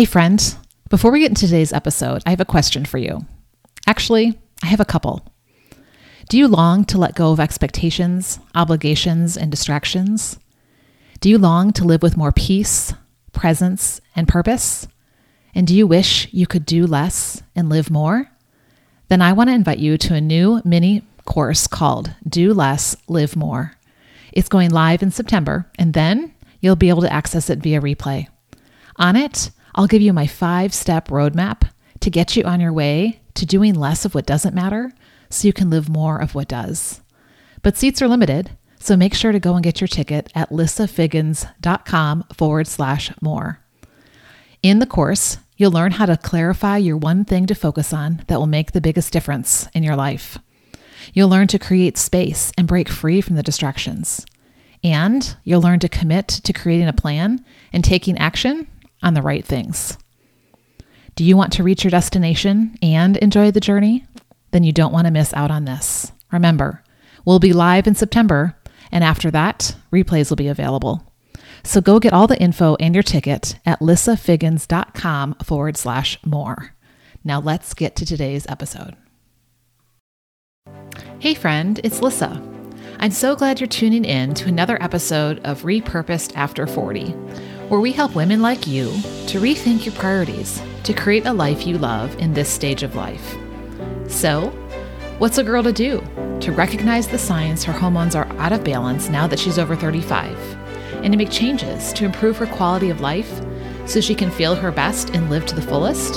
Hey, friend, before we get into today's episode, I have a question for you. Actually, I have a couple. Do you long to let go of expectations, obligations, and distractions? Do you long to live with more peace, presence, and purpose? And do you wish you could do less and live more? Then I want to invite you to a new mini course called Do Less, Live More. It's going live in September, and then you'll be able to access it via replay. On it, I'll give you my five step roadmap to get you on your way to doing less of what doesn't matter so you can live more of what does. But seats are limited, so make sure to go and get your ticket at lissafiggins.com forward slash more. In the course, you'll learn how to clarify your one thing to focus on that will make the biggest difference in your life. You'll learn to create space and break free from the distractions. And you'll learn to commit to creating a plan and taking action on the right things. Do you want to reach your destination and enjoy the journey? Then you don't want to miss out on this. Remember, we'll be live in September, and after that, replays will be available. So go get all the info and your ticket at lissafiggins.com forward slash more. Now let's get to today's episode. Hey, friend, it's Lissa. I'm so glad you're tuning in to another episode of Repurposed After 40 where we help women like you to rethink your priorities to create a life you love in this stage of life. So, what's a girl to do to recognize the signs her hormones are out of balance now that she's over 35 and to make changes to improve her quality of life so she can feel her best and live to the fullest?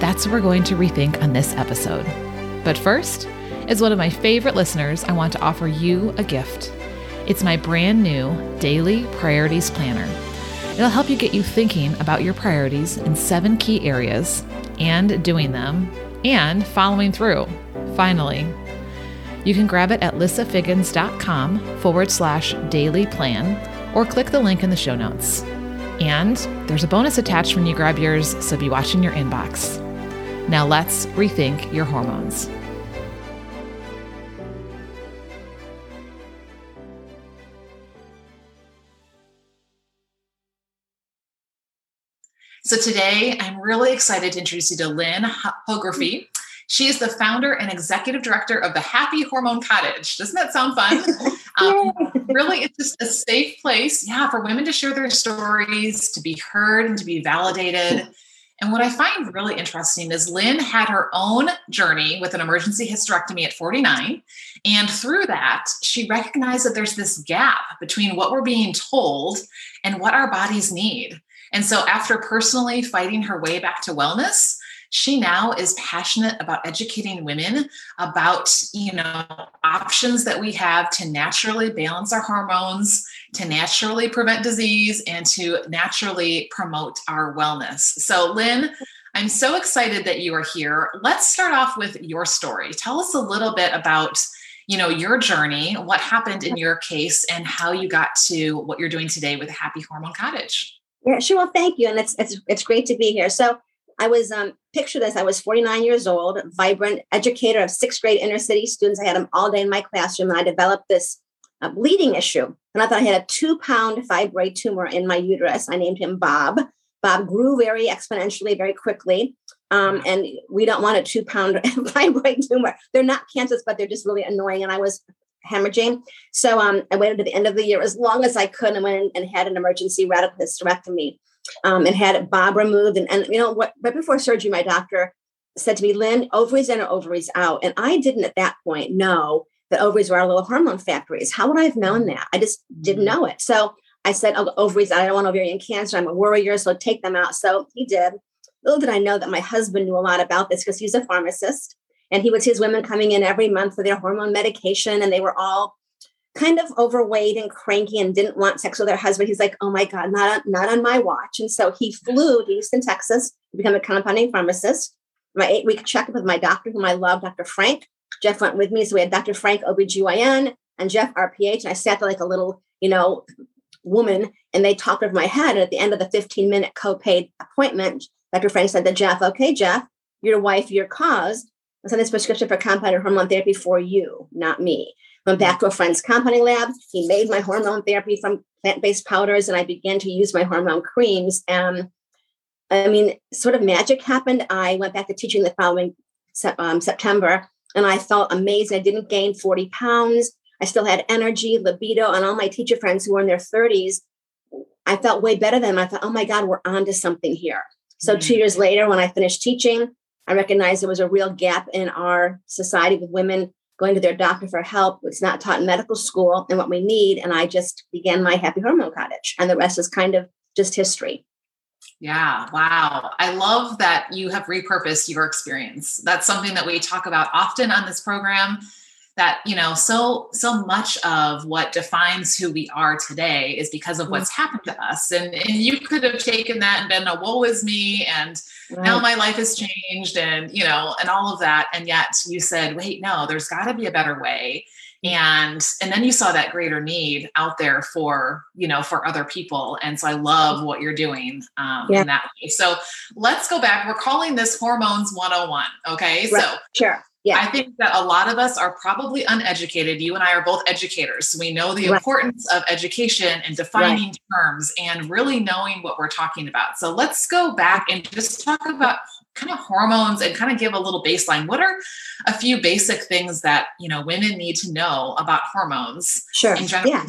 That's what we're going to rethink on this episode. But first, as one of my favorite listeners, I want to offer you a gift. It's my brand new Daily Priorities Planner. It'll help you get you thinking about your priorities in seven key areas and doing them and following through. Finally, you can grab it at lissafiggins.com forward slash daily plan or click the link in the show notes. And there's a bonus attached when you grab yours, so be watching your inbox. Now let's rethink your hormones. So today I'm really excited to introduce you to Lynn Hography. She is the founder and executive director of the Happy Hormone Cottage. Doesn't that sound fun? um, really, it's just a safe place, yeah, for women to share their stories, to be heard, and to be validated. And what I find really interesting is Lynn had her own journey with an emergency hysterectomy at 49. And through that, she recognized that there's this gap between what we're being told and what our bodies need. And so, after personally fighting her way back to wellness, she now is passionate about educating women about you know options that we have to naturally balance our hormones to naturally prevent disease and to naturally promote our wellness. So lynn i'm so excited that you are here. Let's start off with your story. Tell us a little bit about you know your journey what happened in your case and how you got to what you're doing today with happy hormone cottage yeah, sure. Well, thank you, and it's it's it's great to be here. So I was um, picture this: I was 49 years old, vibrant educator of sixth grade inner city students. I had them all day in my classroom, and I developed this uh, bleeding issue. And I thought I had a two pound fibroid tumor in my uterus. I named him Bob. Bob grew very exponentially, very quickly. Um, and we don't want a two pound fibroid tumor. They're not cancers, but they're just really annoying. And I was hemorrhaging. So um, I waited to the end of the year as long as I could and went and had an emergency radical hysterectomy um, and had Bob removed. And, and you know what? Right before surgery, my doctor said to me, "Lynn, ovaries in or ovaries out," and I didn't at that point know that ovaries were our little hormone factories. How would I have known that? I just didn't mm-hmm. know it. So I said, oh, ovaries, I don't want ovarian cancer. I'm a worrier, so take them out. So he did. Little did I know that my husband knew a lot about this because he's a pharmacist and he would see his women coming in every month for their hormone medication and they were all kind of overweight and cranky and didn't want sex with their husband. He's like oh my god not on, not on my watch. And so he flew to houston texas to become a compounding pharmacist. My eight week checkup with my doctor whom i love dr frank. Jeff went with me so we had dr frank obgyn and jeff rph and i sat there like a little you know woman and they talked over my head. And at the end of the 15 minute co-paid appointment dr frank said to jeff okay jeff your wife your cause I sent this prescription for compounded hormone therapy for you, not me. Went back to a friend's compounding lab. He made my hormone therapy from plant-based powders, and I began to use my hormone creams. And I mean, sort of magic happened. I went back to teaching the following um, September, and I felt amazing. I didn't gain 40 pounds. I still had energy, libido, and all my teacher friends who were in their 30s. I felt way better than them. I thought, oh my God, we're on to something here. So, mm-hmm. two years later, when I finished teaching, I recognized there was a real gap in our society with women going to their doctor for help. It's not taught in medical school and what we need. And I just began my happy hormone cottage. And the rest is kind of just history. Yeah, wow. I love that you have repurposed your experience. That's something that we talk about often on this program that, you know, so so much of what defines who we are today is because of mm-hmm. what's happened to us. And and you could have taken that and been a woe is me and right. now my life has changed and, you know, and all of that and yet you said, "Wait, no, there's got to be a better way." and and then you saw that greater need out there for you know for other people and so i love what you're doing um, yeah. in that way so let's go back we're calling this hormones 101 okay right. so sure yeah. I think that a lot of us are probably uneducated. You and I are both educators. So we know the right. importance of education and defining right. terms and really knowing what we're talking about. So let's go back and just talk about kind of hormones and kind of give a little baseline. What are a few basic things that you know women need to know about hormones? Sure. In general? Yeah.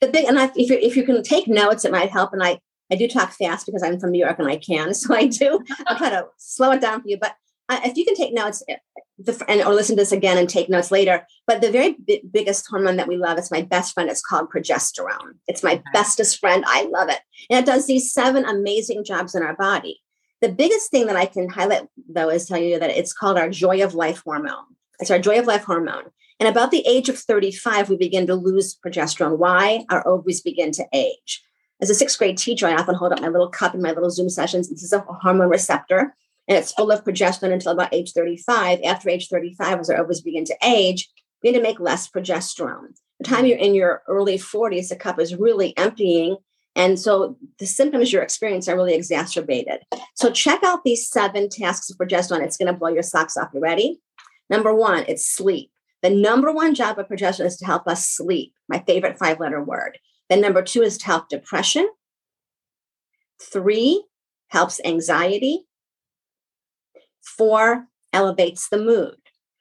The big and I, if you if you can take notes, it might help. And I I do talk fast because I'm from New York and I can, so I do. I'll try to slow it down for you. But if you can take notes, eh, the, and or listen to this again and take notes later. But the very b- biggest hormone that we love is my best friend. It's called progesterone. It's my okay. bestest friend. I love it, and it does these seven amazing jobs in our body. The biggest thing that I can highlight, though, is tell you that it's called our joy of life hormone. It's our joy of life hormone. And about the age of 35, we begin to lose progesterone. Why? Our ovaries begin to age. As a sixth grade teacher, I often hold up my little cup in my little Zoom sessions. This is a hormone receptor, and it's full of progesterone until about age 35. After age 35, as our ovaries begin to age, we begin to make less progesterone. The time you're in your early 40s, the cup is really emptying, and so the symptoms you're experiencing are really exacerbated. So check out these seven tasks of progesterone. It's going to blow your socks off. You ready? Number one, it's sleep. The number one job of progesterone is to help us sleep, my favorite five letter word. Then number two is to help depression. Three helps anxiety. Four elevates the mood.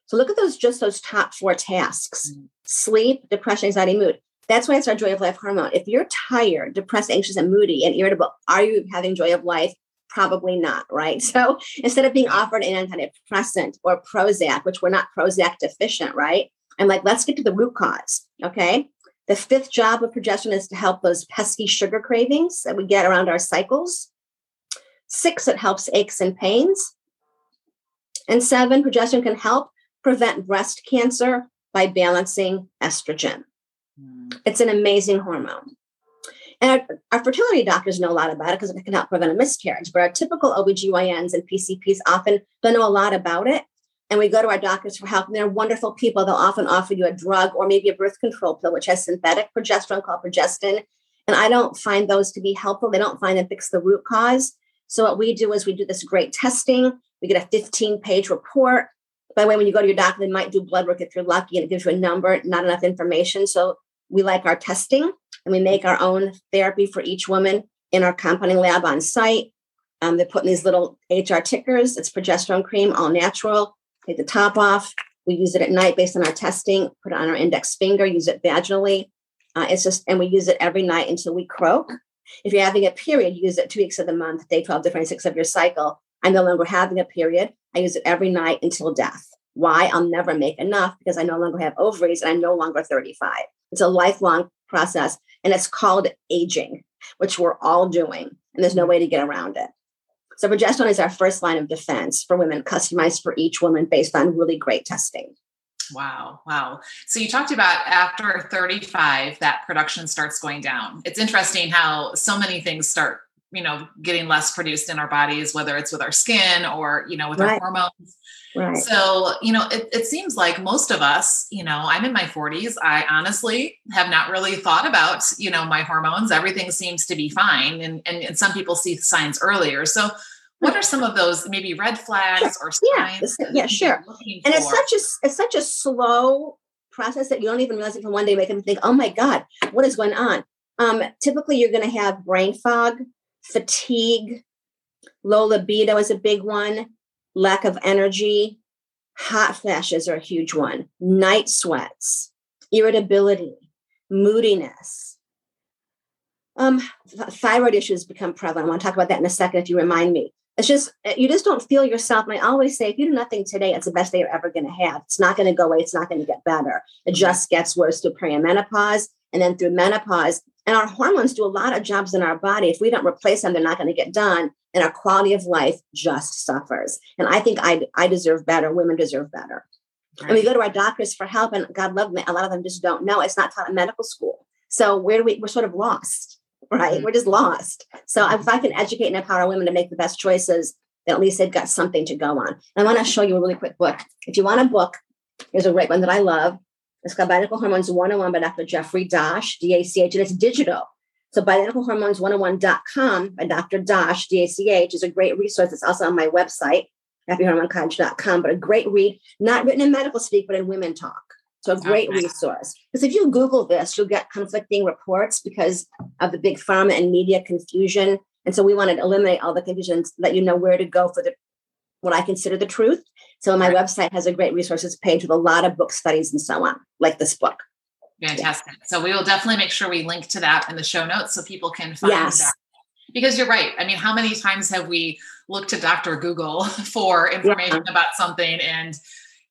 So look at those, just those top four tasks mm. sleep, depression, anxiety, mood. That's why it's our joy of life hormone. If you're tired, depressed, anxious, and moody and irritable, are you having joy of life? Probably not, right? So instead of being offered an antidepressant or Prozac, which we're not Prozac deficient, right? I'm like, let's get to the root cause. Okay. The fifth job of progesterone is to help those pesky sugar cravings that we get around our cycles. Six, it helps aches and pains. And seven, progesterone can help prevent breast cancer by balancing estrogen. Hmm. It's an amazing hormone. And our, our, fertility doctors know a lot about it because it can help prevent a miscarriage. But our typical OBGYNs and PCPs often don't know a lot about it. And we go to our doctors for help, and they're wonderful people. They'll often offer you a drug or maybe a birth control pill, which has synthetic progesterone called progestin. And I don't find those to be helpful. They don't find them fix the root cause. So what we do is we do this great testing. We get a 15 page report. By the way, when you go to your doctor, they might do blood work if you're lucky and it gives you a number, not enough information. So we like our testing and we make our own therapy for each woman in our compounding lab on site. Um, they're putting these little HR tickers. It's progesterone cream, all natural. Take the top off. We use it at night based on our testing. Put it on our index finger. Use it vaginally. Uh, it's just, and we use it every night until we croak. If you're having a period, use it two weeks of the month, day 12 to 26 of your cycle. I'm no longer having a period. I use it every night until death. Why? I'll never make enough because I no longer have ovaries and I'm no longer 35. It's a lifelong process and it's called aging, which we're all doing. And there's no mm-hmm. way to get around it. So progesterone is our first line of defense for women, customized for each woman based on really great testing. Wow. Wow. So you talked about after 35, that production starts going down. It's interesting how so many things start, you know, getting less produced in our bodies, whether it's with our skin or, you know, with right. our hormones. Right. So, you know, it, it seems like most of us, you know, I'm in my 40s. I honestly have not really thought about, you know, my hormones. Everything seems to be fine. And, and, and some people see signs earlier. So, what are some of those maybe red flags or signs? Yeah, yeah sure. And it's such a it's such a slow process that you don't even realize it from one day make them think, oh my God, what is going on? Um, typically you're gonna have brain fog, fatigue, Low libido is a big one. Lack of energy. Hot flashes are a huge one. Night sweats, irritability, moodiness. Um, thyroid issues become prevalent. I want to talk about that in a second if you remind me. It's just eh, you just don't feel yourself. And I always say, if you do nothing today, it's the best day you're ever going to have. It's not going to go away. It's not going to get better. It just gets worse through perimenopause and then through menopause. And our hormones do a lot of jobs in our body. If we don't replace them, they're not going to get done. And our quality of life just suffers. And I think I, I deserve better. Women deserve better. Right. And we go to our doctors for help, and God love them, a lot of them just don't know. It's not taught in medical school. So where do we? We're sort of lost, right? Mm-hmm. We're just lost. So if I can educate and empower women to make the best choices, then at least they've got something to go on. And I want to show you a really quick book. If you want a book, here's a great one that I love. It's called Bioidentical Hormones 101 by Dr. Jeffrey Dach, D-A-C-H, and it's digital. So bioidenticalhormones101.com by Dr. Dach, D-A-C-H, is a great resource. It's also on my website, happyhormonecottage.com, but a great read, not written in medical speak, but in women talk. So a great okay. resource. Because if you Google this, you'll get conflicting reports because of the big pharma and media confusion. And so we want to eliminate all the confusions, let you know where to go for the what I consider the truth. So my website has a great resources page with a lot of book studies and so on, like this book. Fantastic. Yeah. So we will definitely make sure we link to that in the show notes so people can find yes. that. Because you're right. I mean, how many times have we looked to Dr. Google for information yeah. about something and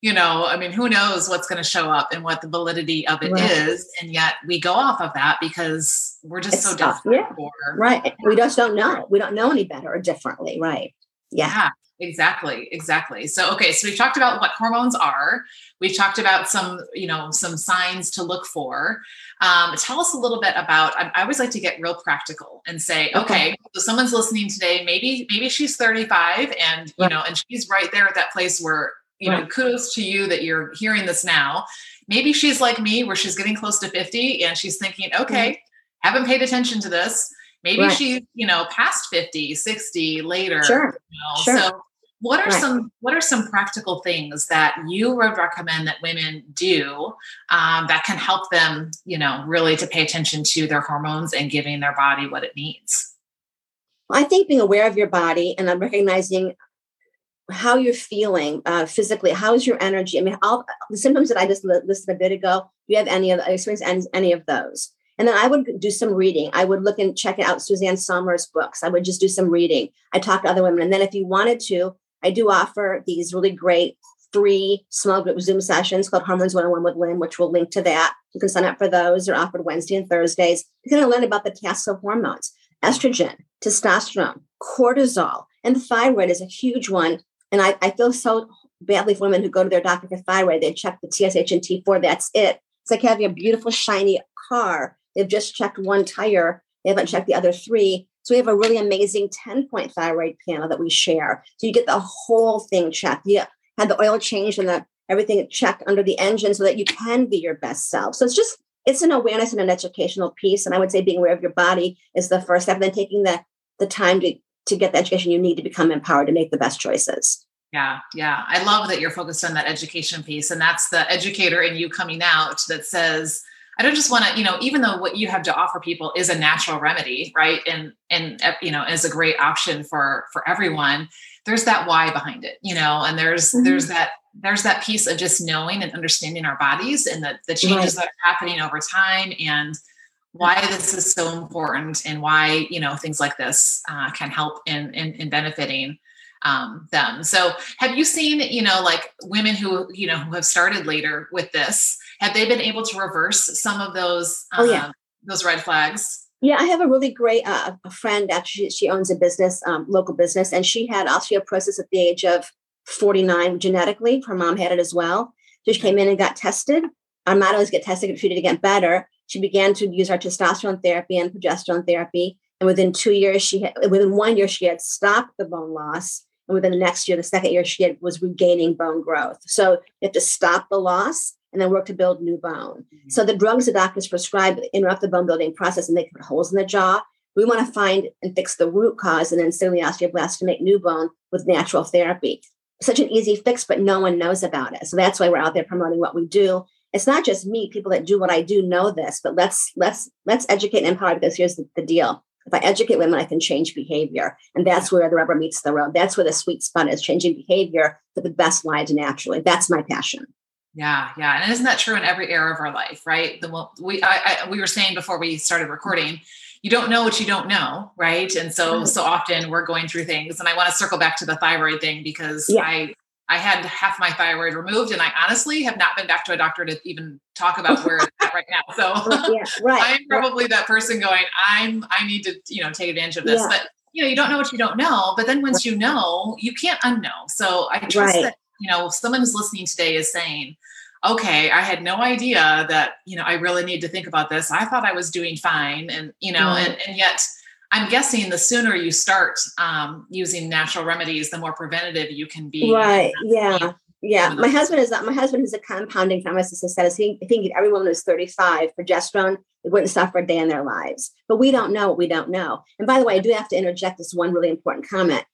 you know, I mean, who knows what's going to show up and what the validity of it right. is, and yet we go off of that because we're just it's so different. Yeah. For, right. We just don't know. We don't know any better or differently. Right. Yeah. yeah. Exactly, exactly. So, okay, so we've talked about what hormones are. We've talked about some, you know, some signs to look for. Um, tell us a little bit about. I, I, always like to get real practical and say, okay, okay so someone's listening today. Maybe, maybe she's 35, and you right. know, and she's right there at that place where, you right. know, kudos to you that you're hearing this now. Maybe she's like me, where she's getting close to 50, and she's thinking, okay, mm-hmm. haven't paid attention to this maybe right. she's you know past 50 60 later sure. You know? sure. so what are right. some what are some practical things that you would recommend that women do um, that can help them you know really to pay attention to their hormones and giving their body what it needs well, i think being aware of your body and recognizing how you're feeling uh, physically how's your energy i mean all the symptoms that i just listed a bit ago do you have any of experience any, any of those and then I would do some reading. I would look and check out Suzanne Somers' books. I would just do some reading. I talk to other women. And then if you wanted to, I do offer these really great three small group Zoom sessions called Hormones 101 with Lynn, which we'll link to that. You can sign up for those. They're offered Wednesday and Thursdays. You're going to learn about the tasks of hormones, estrogen, testosterone, cortisol, and the thyroid is a huge one. And I, I feel so badly for women who go to their doctor for thyroid. They check the TSH and T4. That's it. It's like having a beautiful, shiny car They've just checked one tire. They haven't checked the other three. So we have a really amazing 10 point thyroid panel that we share. So you get the whole thing checked. You had the oil changed and the everything checked under the engine so that you can be your best self. So it's just it's an awareness and an educational piece. And I would say being aware of your body is the first step. And then taking the the time to to get the education you need to become empowered to make the best choices. Yeah, yeah. I love that you're focused on that education piece. And that's the educator in you coming out that says, I don't just want to, you know, even though what you have to offer people is a natural remedy, right? And and uh, you know, is a great option for for everyone. There's that why behind it, you know, and there's mm-hmm. there's that there's that piece of just knowing and understanding our bodies and the, the changes right. that are happening over time and why this is so important and why you know things like this uh, can help in, in, in benefiting um, them. So have you seen, you know, like women who, you know, who have started later with this, have they been able to reverse some of those, oh, yeah. Um, those red flags? Yeah, I have a really great uh, a friend. Actually, she owns a business, um, local business, and she had osteoporosis at the age of 49 genetically. Her mom had it as well. So she came in and got tested. Our motto is get tested, get treated, to get better. She began to use our testosterone therapy and progesterone therapy. And within two years, she had, within one year, she had stopped the bone loss and within the next year, the second year, she had, was regaining bone growth. So you have to stop the loss and then work to build new bone. Mm-hmm. So the drugs the doctors prescribe interrupt the bone building process and they put holes in the jaw. We want to find and fix the root cause and then stem the osteoblast to make new bone with natural therapy. Such an easy fix, but no one knows about it. So that's why we're out there promoting what we do. It's not just me; people that do what I do know this. But let's let's let's educate and empower because here's the, the deal: If I educate women, I can change behavior. And that's where the rubber meets the road. That's where the sweet spot is changing behavior for the best lives naturally. That's my passion. Yeah, yeah, and isn't that true in every era of our life, right? The we I, I, we were saying before we started recording, you don't know what you don't know, right? And so mm-hmm. so often we're going through things, and I want to circle back to the thyroid thing because yeah. I I had half my thyroid removed, and I honestly have not been back to a doctor to even talk about where it's at right now. So yeah, right. I'm probably that person going, I'm I need to you know take advantage of this, yeah. but you know you don't know what you don't know. But then once you know, you can't unknow. So I trust right. that you know if someone who's listening today is saying okay, I had no idea that, you know, I really need to think about this. I thought I was doing fine. And, you know, mm-hmm. and, and yet I'm guessing the sooner you start um, using natural remedies, the more preventative you can be. Right. Yeah. Yeah. My husband is my husband is a compounding pharmacist and says he think every woman who's 35, progesterone, they wouldn't suffer a day in their lives. But we don't know what we don't know. And by the way, I do have to interject this one really important comment.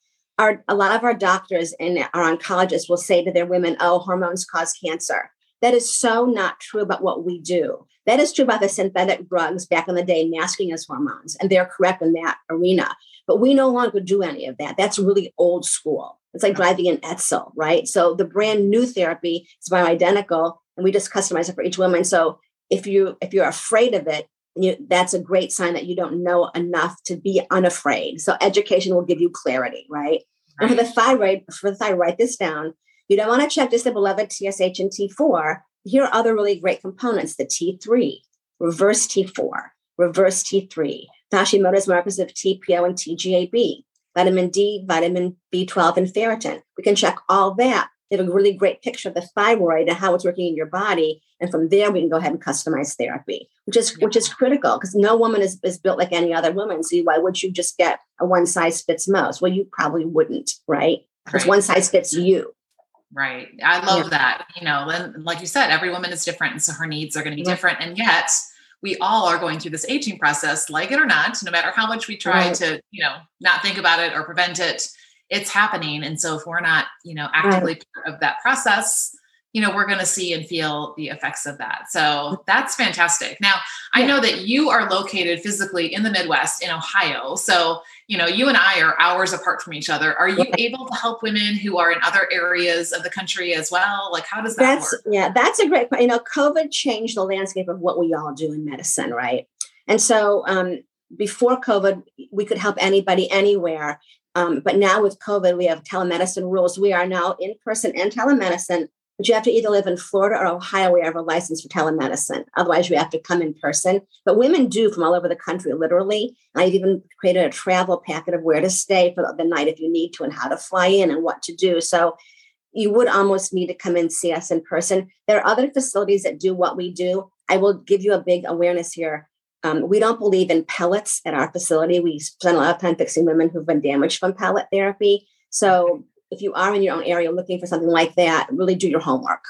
Our, a lot of our doctors and our oncologists will say to their women, oh, hormones cause cancer. That is so not true about what we do. That is true about the synthetic drugs back in the day, masking as hormones, and they're correct in that arena. But we no longer do any of that. That's really old school. It's like driving an Edsel, right? So the brand new therapy is bioidentical, and we just customize it for each woman. So if you if you're afraid of it, you, that's a great sign that you don't know enough to be unafraid. So education will give you clarity, right? For the thyroid, for the thyroid, write this down. You don't want to check just the beloved TSH and T4. Here are other really great components the T3, reverse T4, reverse T3, Hashimoto's markers of TPO and TGAB, vitamin D, vitamin B12, and ferritin. We can check all that. We have a really great picture of the thyroid and how it's working in your body. And from there, we can go ahead and customize therapy, which is which is critical because no woman is, is built like any other woman. See, why would you just get a one size fits most? Well, you probably wouldn't, right? Because right. one size fits you. Right. I love yeah. that. You know, and like you said, every woman is different. And so her needs are going to be different. And yet we all are going through this aging process, like it or not, no matter how much we try right. to, you know, not think about it or prevent it, it's happening. And so if we're not, you know, actively right. part of that process, you know, we're going to see and feel the effects of that. So that's fantastic. Now, I know that you are located physically in the Midwest in Ohio. So, you know, you and I are hours apart from each other. Are you able to help women who are in other areas of the country as well? Like, how does that that's, work? Yeah, that's a great point. You know, COVID changed the landscape of what we all do in medicine, right? And so, um, before COVID, we could help anybody anywhere. Um, but now with COVID, we have telemedicine rules. We are now in person and telemedicine but you have to either live in Florida or Ohio where you have a license for telemedicine. Otherwise, you have to come in person. But women do from all over the country, literally. I've even created a travel packet of where to stay for the night if you need to and how to fly in and what to do. So you would almost need to come and see us in person. There are other facilities that do what we do. I will give you a big awareness here. Um, we don't believe in pellets at our facility. We spend a lot of time fixing women who've been damaged from pellet therapy. So if you are in your own area looking for something like that, really do your homework.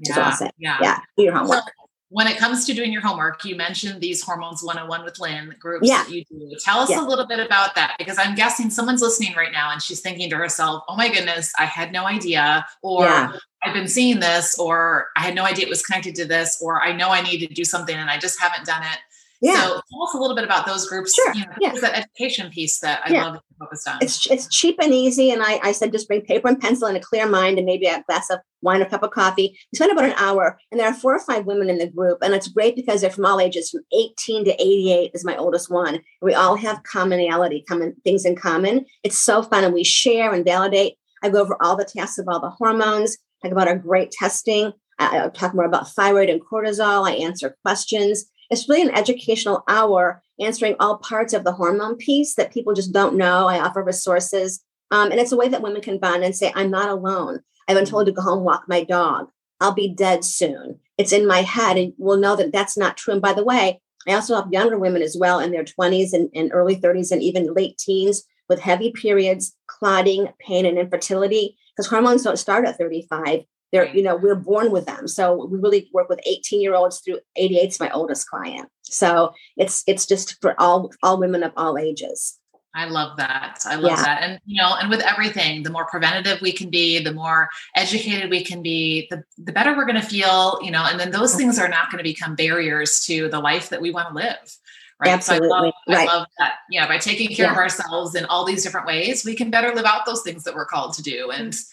Yeah, yeah. yeah, do your homework. when it comes to doing your homework, you mentioned these hormones 101 with Lynn groups yeah. that you do. Tell us yeah. a little bit about that because I'm guessing someone's listening right now and she's thinking to herself, oh my goodness, I had no idea, or yeah. I've been seeing this, or I had no idea it was connected to this, or I know I need to do something and I just haven't done it. Yeah. So tell us a little bit about those groups. Sure. You know, yeah. that education piece that I yeah. love to focus on. It's it's cheap and easy. And I, I said just bring paper and pencil and a clear mind and maybe a glass of wine or cup of coffee. We spend about an hour and there are four or five women in the group. And it's great because they're from all ages, from 18 to 88 is my oldest one. We all have commonality, common things in common. It's so fun. And we share and validate. I go over all the tests of all the hormones, talk about our great testing. I, I talk more about thyroid and cortisol. I answer questions it's really an educational hour answering all parts of the hormone piece that people just don't know. I offer resources. Um, and it's a way that women can bond and say, I'm not alone. I've been told to go home, walk my dog. I'll be dead soon. It's in my head. And we'll know that that's not true. And by the way, I also help younger women as well in their 20s and, and early 30s and even late teens with heavy periods, clotting, pain, and infertility, because hormones don't start at 35 they're you know we're born with them so we really work with 18 year olds through 88 is my oldest client so it's it's just for all all women of all ages I love that. I love yeah. that. And you know, and with everything, the more preventative we can be, the more educated we can be, the, the better we're going to feel, you know, and then those things are not going to become barriers to the life that we want to live right? Absolutely. So I love, right. I love that. Yeah, by taking care Yeah. of ourselves in all these different ways, we can better live out those things that we're called to do. And mm.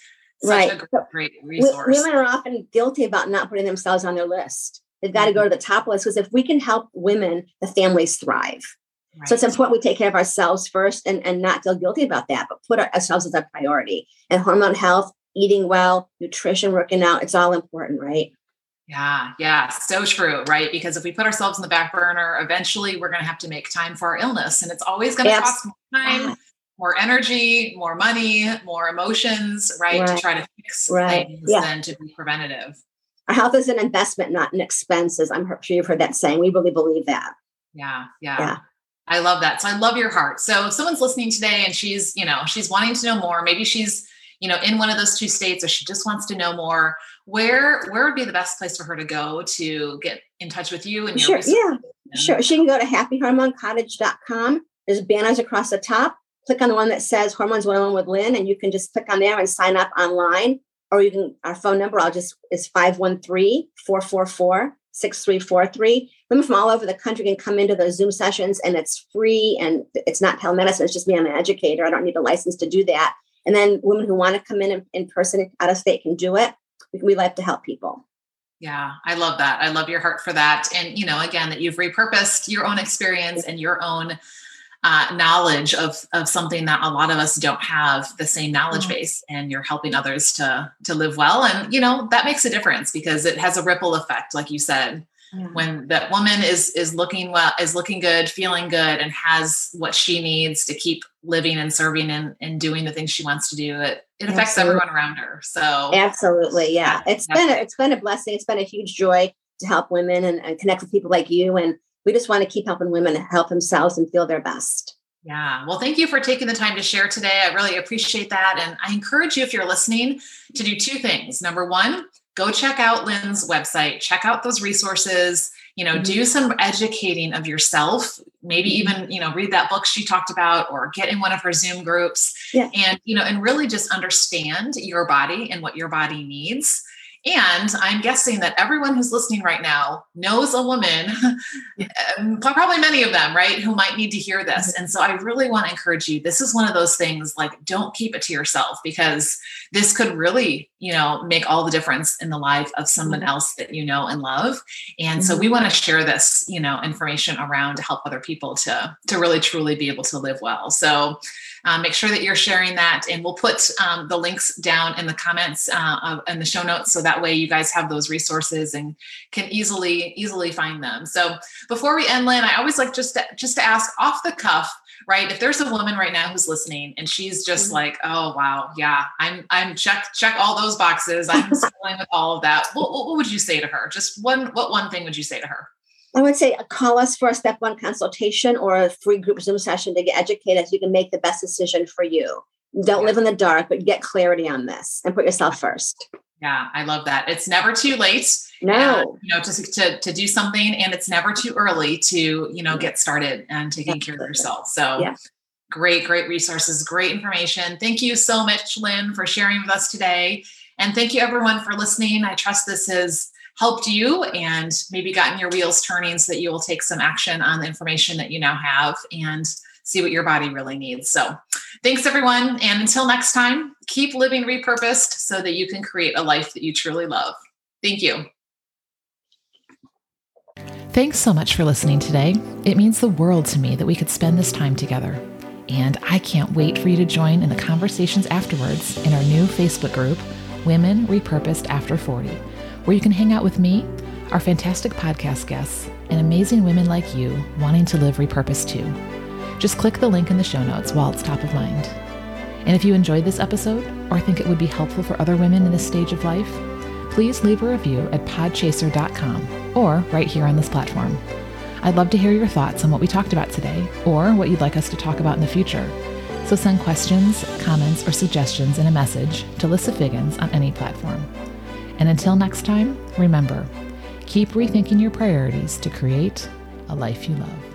Such Right. a great, resource. Women are often guilty about not putting themselves on their list. They've got to go to mm-hmm. the top list because if we can help women, the families thrive. So it's important we take care of ourselves first and, and not feel guilty about that, but put ourselves as a priority. And hormone health, eating well, nutrition, working out, it's all important, right? Yeah, yeah, so true, right? Because if we put ourselves in the back burner, eventually we're going to have to make time for our illness, and it's always going to cost more time, more energy, more money, more emotions, right? Right. To try to fix Right. things Yeah. than to be preventative. Our health is an investment, not an expense. As I'm sure you've heard that saying. We really believe that. Yeah, yeah. Yeah. I love that. So I love your heart. So if someone's listening today and she's, you know, she's wanting to know more, maybe she's, you know, in one of those two states or she just wants to know more, where where would be the best place for her to go to get in touch with you and your Sure. resources? Yeah. Sure. She can go to happyhormonecottage.com. There's banners across the top. Click on the one that says Hormones 101 with Lynn, and you can just click on there and sign up online. Or you can, our phone number, I'll just, is 513 444 6343. Women from all over the country can come into those Zoom sessions, and it's free and it's not telemedicine. It's just me. I'm an educator. I don't need a license to do that. And then women who want to come in in, in person out of state can do it. We, we like to help people. Yeah, I love that. I love your heart for that. And, you know, again, that you've repurposed your own experience and your own uh, knowledge of, of something that a lot of us don't have the same knowledge Mhm. base and you're helping others to, to live well. And, you know, that makes a difference because it has a ripple effect, like you said, when that woman is, is looking well, is looking good, feeling good and has what she needs to keep living and serving and, and doing the things she wants to do, it, it affects Absolutely. everyone around her. So Absolutely, yeah. It's been a, it's been a blessing. It's been a huge joy to help women and, and connect with people like you. And we just want to keep helping women help themselves and feel their best. Yeah. Well, thank you for taking the time to share today. I really appreciate that. And I encourage you, if you're listening, to do two things. Number one, go check out Lynn's website, check out those resources, you know, do mm-hmm. some educating of yourself, maybe mm-hmm. even, you know, read that book she talked about or get in one of her Zoom groups Yeah. and, you know, and really just understand your body and what your body needs. And I'm guessing that everyone who's listening right now knows a woman, um, probably many of them, right, who might need to hear this. Mm-hmm. And so I really want to encourage you. This is one of those things like, don't keep it to yourself because this could really, you know, make all the difference in the life of someone mm-hmm. else that you know and love. And so mm-hmm. we want to share this, you know, information around to help other people to to really truly be able to live well. So um, make sure that you're sharing that, and we'll put um, the links down in the comments uh, in the show notes, so that way you guys have those resources and can easily easily find them. So before we end, Lynn, I always like just to, just to ask off the cuff, right? If there's a woman right now who's listening and she's just Mhm. like, "Oh wow, yeah, I'm I'm check check all those boxes. I'm struggling with all of that." What, what would you say to her? Just one what one thing would you say to her? I would say uh, call us for a step one consultation or a free group Zoom session to get educated so you can make the best decision for you. Don't live in the dark, but get clarity on this and put yourself first. Yeah, I love that. It's never too late. No. and, you know to, to to do something and it's never too early to you know get started and taking care of yourself so Yeah. great great resources great information thank you so much lynn for sharing with us today and thank you everyone for listening i trust this has helped you and maybe gotten your wheels turning so that you will take some action on the information that you now have and see what your body really needs. So thanks everyone. And until next time keep living repurposed so that you can create a life that you truly love. Thank you. Thanks so much for listening today. It means the world to me that we could spend this time together. And I can't wait for you to join in the conversations afterwards in our new Facebook group, Women Repurposed After 40, where you can hang out with me, our fantastic podcast guests, and amazing women like you wanting to live repurposed too. Just click the link in the show notes while it's top of mind. And if you enjoyed this episode or think it would be helpful for other women in this stage of life, please leave a review at podchaser.com or right here on this platform. I'd love to hear your thoughts on what we talked about today or what you'd like us to talk about in the future. So send questions, comments, or suggestions in a message to Lissa Figgins on any platform. And until next time, remember keep rethinking your priorities to create a life you love.